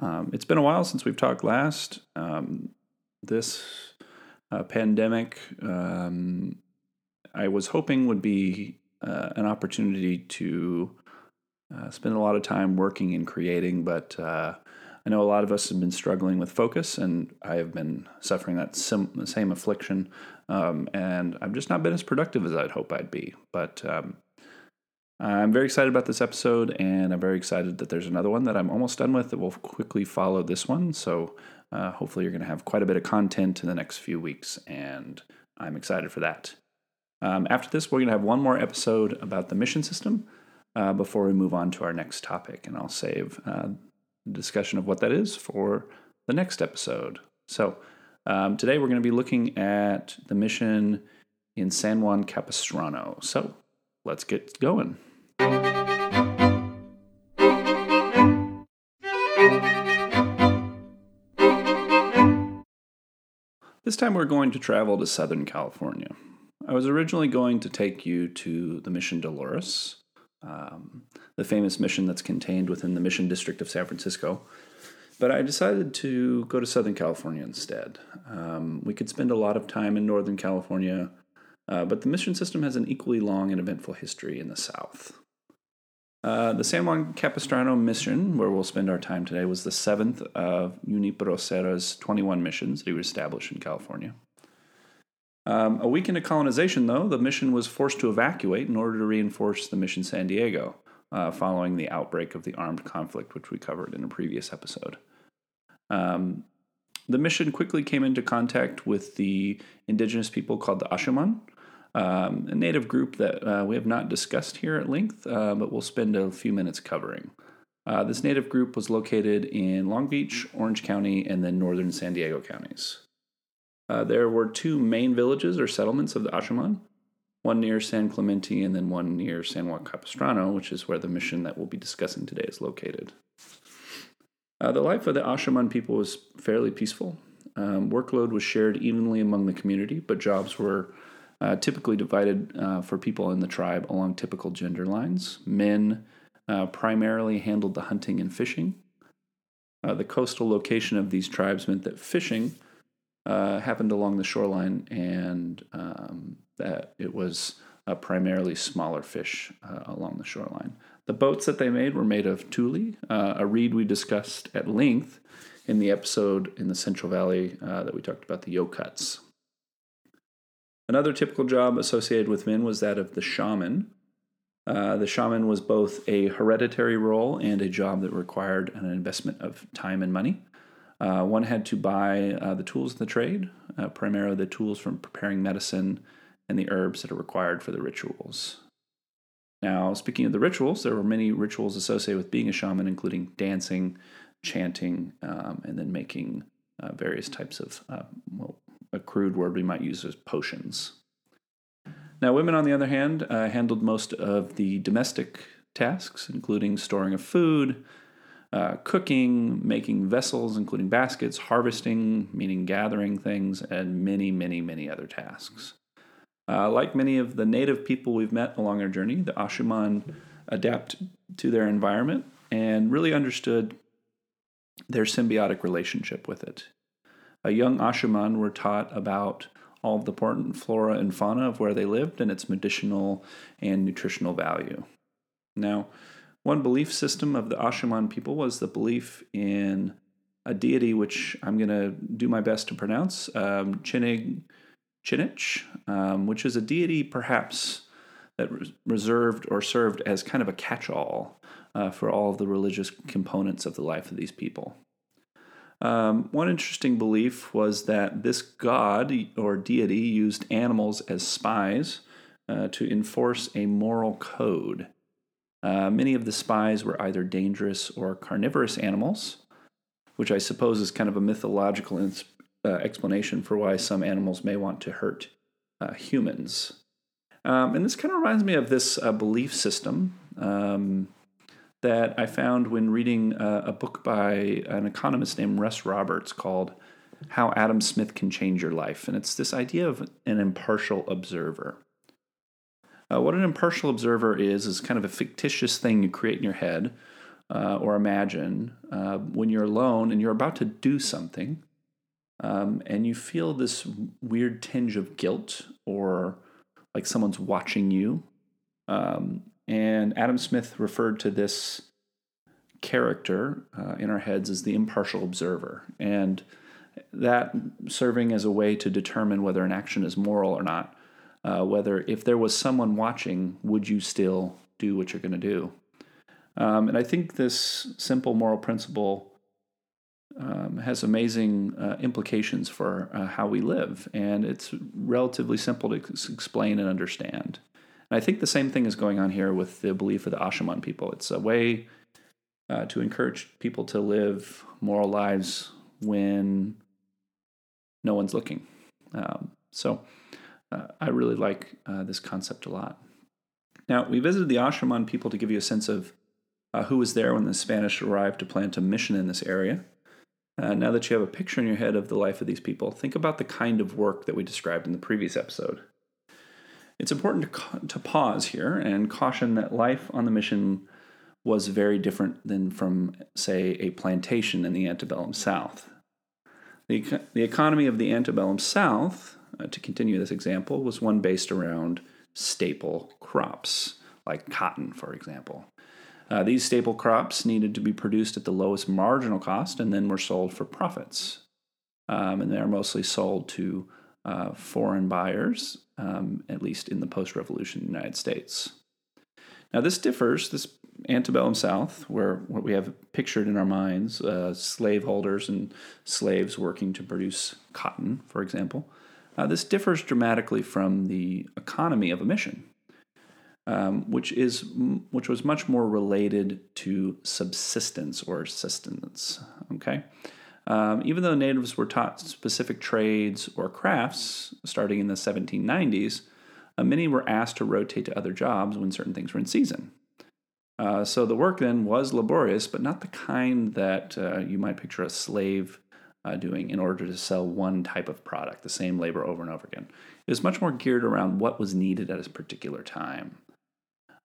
Um, it's been a while since we've talked last. Um, this uh, pandemic, um, I was hoping would be uh, an opportunity to uh, spend a lot of time working and creating, but uh, I know a lot of us have been struggling with focus, and I have been suffering that sim- same affliction. Um, and I've just not been as productive as I'd hope I'd be. But um, I'm very excited about this episode, and I'm very excited that there's another one that I'm almost done with that will quickly follow this one. So uh, hopefully, you're going to have quite a bit of content in the next few weeks, and I'm excited for that. Um, after this, we're going to have one more episode about the mission system uh, before we move on to our next topic, and I'll save uh, discussion of what that is for the next episode. So, um, today we're going to be looking at the mission in San Juan Capistrano. So, let's get going. This time we're going to travel to Southern California. I was originally going to take you to the Mission Dolores, um, the famous mission that's contained within the Mission District of San Francisco, but I decided to go to Southern California instead. Um, we could spend a lot of time in Northern California, uh, but the mission system has an equally long and eventful history in the South. Uh, the San Juan Capistrano mission, where we'll spend our time today, was the seventh of Junipero Serra's 21 missions that he established in California. Um, a week into colonization, though, the mission was forced to evacuate in order to reinforce the mission San Diego, uh, following the outbreak of the armed conflict, which we covered in a previous episode. Um, the mission quickly came into contact with the indigenous people called the Ashaman, um, a native group that uh, we have not discussed here at length, uh, but we'll spend a few minutes covering. Uh, this native group was located in Long Beach, Orange County, and then northern San Diego counties. Uh, there were two main villages or settlements of the Ashaman, one near San Clemente and then one near San Juan Capistrano, which is where the mission that we'll be discussing today is located. Uh, the life of the Ashaman people was fairly peaceful. Um, workload was shared evenly among the community, but jobs were uh, typically divided uh, for people in the tribe along typical gender lines. Men uh, primarily handled the hunting and fishing. Uh, the coastal location of these tribes meant that fishing uh, happened along the shoreline and um, that it was primarily smaller fish along the shoreline. The boats that they made were made of tule, a reed we discussed at length in the episode in the Central Valley that we talked about the Yokuts. Another typical job associated with men was that of the shaman. Uh, the shaman was both a hereditary role and a job that required an investment of time and money. Uh, one had to buy uh, the tools of the trade, uh, primarily the tools from preparing medicine and the herbs that are required for the rituals. Now, speaking of the rituals, there were many rituals associated with being a shaman, including dancing, chanting, um, and then making uh, various types of uh, well, a crude word we might use as potions. Now, women, on the other hand, uh, handled most of the domestic tasks, including storing of food, uh, cooking, making vessels, including baskets, harvesting, meaning gathering things, and many, many, many other tasks. Uh, like many of the native people we've met along our journey, the Ashuman adapt to their environment and really understood their symbiotic relationship with it. Young Ashaman were taught about all the important flora and fauna of where they lived and its medicinal and nutritional value. Now, one belief system of the Ashaman people was the belief in a deity which I'm going to do my best to pronounce, um, Chinig Chinich, um, which is a deity perhaps that reserved or served as kind of a catch all uh, for all of the religious components of the life of these people. Um, one interesting belief was that this god or deity used animals as spies uh, to enforce a moral code. Uh, many of the spies were either dangerous or carnivorous animals, which I suppose is kind of a mythological ins- uh, explanation for why some animals may want to hurt uh, humans. Um, and this kind of reminds me of this uh, belief system. Um, that I found when reading a, a book by an economist named Russ Roberts called How Adam Smith Can Change Your Life. And it's this idea of an impartial observer. Uh, what an impartial observer is, is kind of a fictitious thing you create in your head uh, or imagine uh, when you're alone and you're about to do something um, and you feel this weird tinge of guilt or like someone's watching you. Um, and Adam Smith referred to this character uh, in our heads as the impartial observer. And that serving as a way to determine whether an action is moral or not. Uh, whether, if there was someone watching, would you still do what you're going to do? Um, and I think this simple moral principle um, has amazing uh, implications for uh, how we live, and it's relatively simple to explain and understand. And I think the same thing is going on here with the belief of the Ashaman people. It's a way uh, to encourage people to live moral lives when no one's looking. Um, so uh, I really like uh, this concept a lot. Now, we visited the Ashaman people to give you a sense of uh, who was there when the Spanish arrived to plant a mission in this area. Uh, now that you have a picture in your head of the life of these people, think about the kind of work that we described in the previous episode. It's important to, to pause here and caution that life on the mission was very different than from, say, a plantation in the antebellum South. The, the economy of the antebellum South, uh, to continue this example, was one based around staple crops, like cotton, for example. Uh, these staple crops needed to be produced at the lowest marginal cost and then were sold for profits. Um, and they are mostly sold to uh, foreign buyers, um, at least in the post revolution United States. Now, this differs, this antebellum South, where what we have pictured in our minds uh, slaveholders and slaves working to produce cotton, for example. Uh, this differs dramatically from the economy of a mission um, which is which was much more related to subsistence or sustenance. Okay, um, even though natives were taught specific trades or crafts starting in the 1790s, uh, many were asked to rotate to other jobs when certain things were in season. Uh, so the work then was laborious, but not the kind that uh, you might picture a slave uh, doing in order to sell one type of product, the same labor over and over again. It was much more geared around what was needed at a particular time.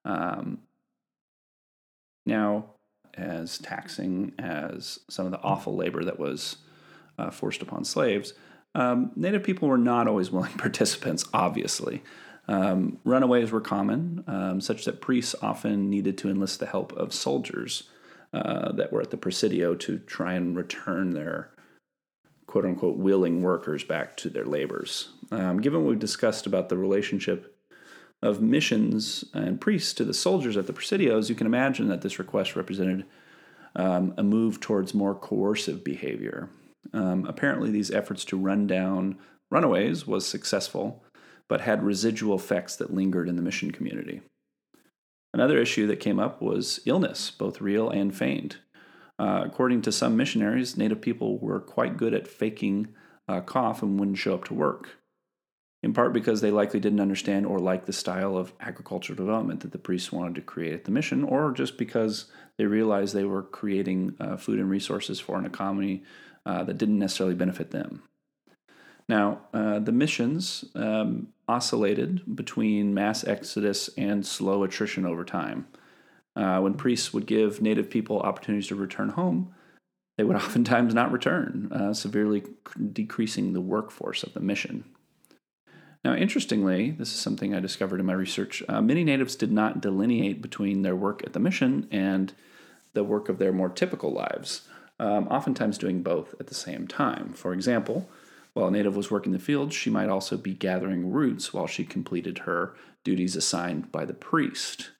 Um, now, as taxing as some of the awful labor that was uh, forced upon slaves, um, Native people were not always willing participants, obviously. Um, runaways were common, um, such that priests often needed to enlist the help of soldiers uh, that were at the Presidio to try and return their quote unquote willing workers back to their labors. Um, given what we've discussed about the relationship of missions and priests to the soldiers at the presidios, you can imagine that this request represented um, a move towards more coercive behavior. Um, apparently, these efforts to run down runaways was successful, but had residual effects that lingered in the mission community. Another issue that came up was illness, both real and feigned. Uh, according to some missionaries, Native people were quite good at faking a cough and wouldn't show up to work in part because they likely didn't understand or like the style of agricultural development that the priests wanted to create at the mission, or just because they realized they were creating uh, food and resources for an economy uh, that didn't necessarily benefit them. Now, uh, the missions um, oscillated between mass exodus and slow attrition over time. Uh, when priests would give native people opportunities to return home, they would oftentimes not return, uh, severely decreasing the workforce of the mission. Now, interestingly, this is something I discovered in my research. Uh, many natives did not delineate between their work at the mission and the work of their more typical lives, um, oftentimes doing both at the same time. For example, while a native was working the fields, she might also be gathering roots while she completed her duties assigned by the priest.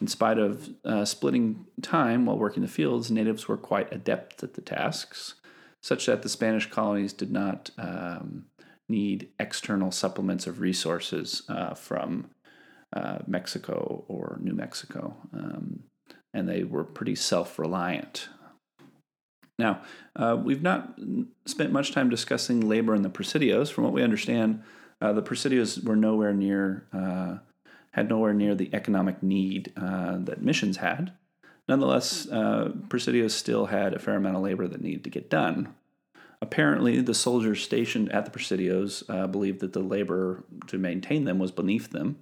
In spite of uh, splitting time while working the fields, natives were quite adept at the tasks, such that the Spanish colonies did not um, need external supplements of resources uh, from uh, Mexico or New Mexico. Um, and they were pretty self reliant. Now, uh, we've not spent much time discussing labor in the Presidios. From what we understand, uh, the Presidios were nowhere near, uh, had nowhere near the economic need uh, that missions had. Nonetheless, Presidios still had a fair amount of labor that needed to get done. Apparently, the soldiers stationed at the Presidios uh, believed that the labor to maintain them was beneath them,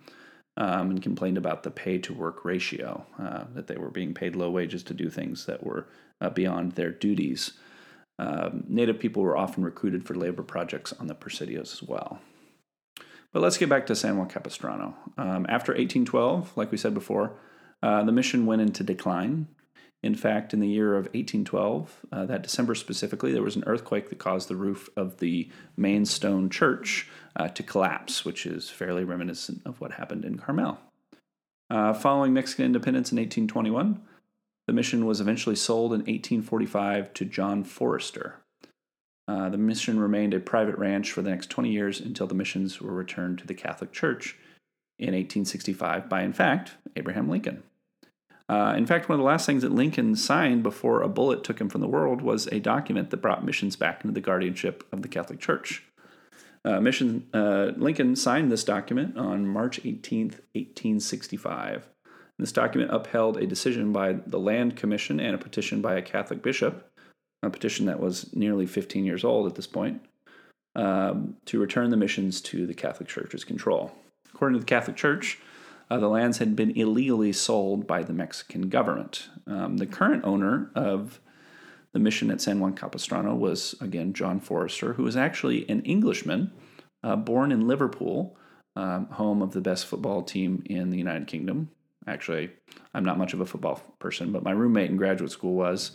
um, and complained about the pay to work ratio, uh, that they were being paid low wages to do things that were uh, beyond their duties. Um, Native people were often recruited for labor projects on the Presidios as well. But let's get back to San Juan Capistrano. Um, after 1812, like we said before, uh, the mission went into decline. In fact, in the year of 1812, uh, that December specifically, there was an earthquake that caused the roof of the main stone church uh, to collapse, which is fairly reminiscent of what happened in Carmel. Uh, following Mexican independence in 1821, the mission was eventually sold in 1845 to John Forrester. Uh, the mission remained a private ranch for the next 20 years until the missions were returned to the Catholic Church in 1865 by, in fact, Abraham Lincoln. Uh, in fact, one of the last things that Lincoln signed before a bullet took him from the world was a document that brought missions back into the guardianship of the Catholic Church. Uh, mission uh, Lincoln signed this document on March 18, 1865. This document upheld a decision by the Land Commission and a petition by a Catholic bishop, a petition that was nearly 15 years old at this point, um, to return the missions to the Catholic Church's control. According to the Catholic Church, uh, the lands had been illegally sold by the Mexican government. Um, the current owner of the mission at San Juan Capistrano was, again, John Forrester, who was actually an Englishman uh, born in Liverpool, um, home of the best football team in the United Kingdom. Actually, I'm not much of a football person, but my roommate in graduate school was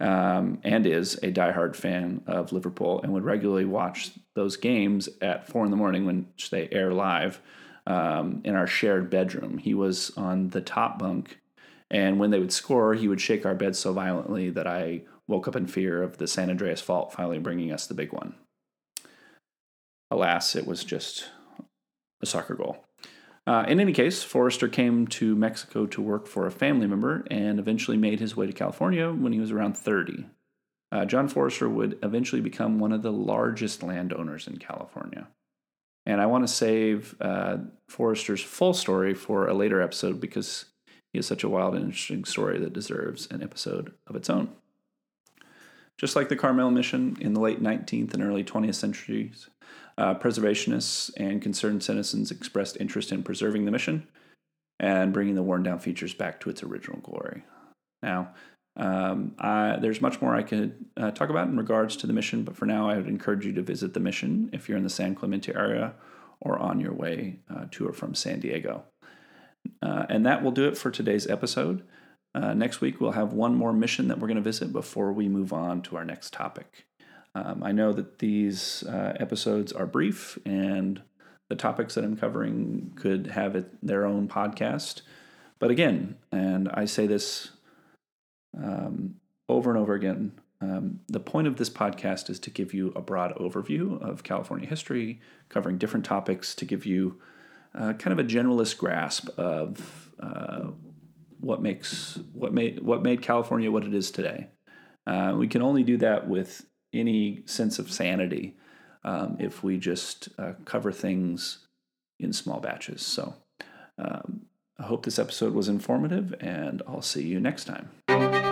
um, and is a diehard fan of Liverpool and would regularly watch those games at four in the morning when they air live um, in our shared bedroom. He was on the top bunk, and when they would score, he would shake our bed so violently that I woke up in fear of the San Andreas fault finally bringing us the big one. Alas, it was just a soccer goal. Uh, in any case, Forrester came to Mexico to work for a family member and eventually made his way to California when he was around 30. Uh, John Forrester would eventually become one of the largest landowners in California. And I want to save uh, Forrester's full story for a later episode because he has such a wild and interesting story that deserves an episode of its own. Just like the Carmel mission in the late 19th and early 20th centuries, uh, preservationists and concerned citizens expressed interest in preserving the mission and bringing the worn down features back to its original glory. Now, um, I, there's much more I could uh, talk about in regards to the mission, but for now, I would encourage you to visit the mission if you're in the San Clemente area or on your way uh, to or from San Diego. Uh, and that will do it for today's episode. Uh, next week, we'll have one more mission that we're going to visit before we move on to our next topic. Um, I know that these uh, episodes are brief and the topics that I'm covering could have it, their own podcast. But again, and I say this um, over and over again, um, the point of this podcast is to give you a broad overview of California history, covering different topics to give you uh, kind of a generalist grasp of uh, what makes what made what made California what it is today. Uh, we can only do that with any sense of sanity um, if we just uh, cover things in small batches. So um, I hope this episode was informative, and I'll see you next time.